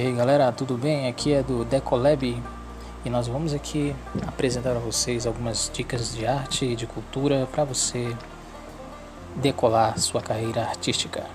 E aí galera, tudo bem? Aqui é do Decolab e nós vamos aqui apresentar a vocês algumas dicas de arte e de cultura para você decolar sua carreira artística.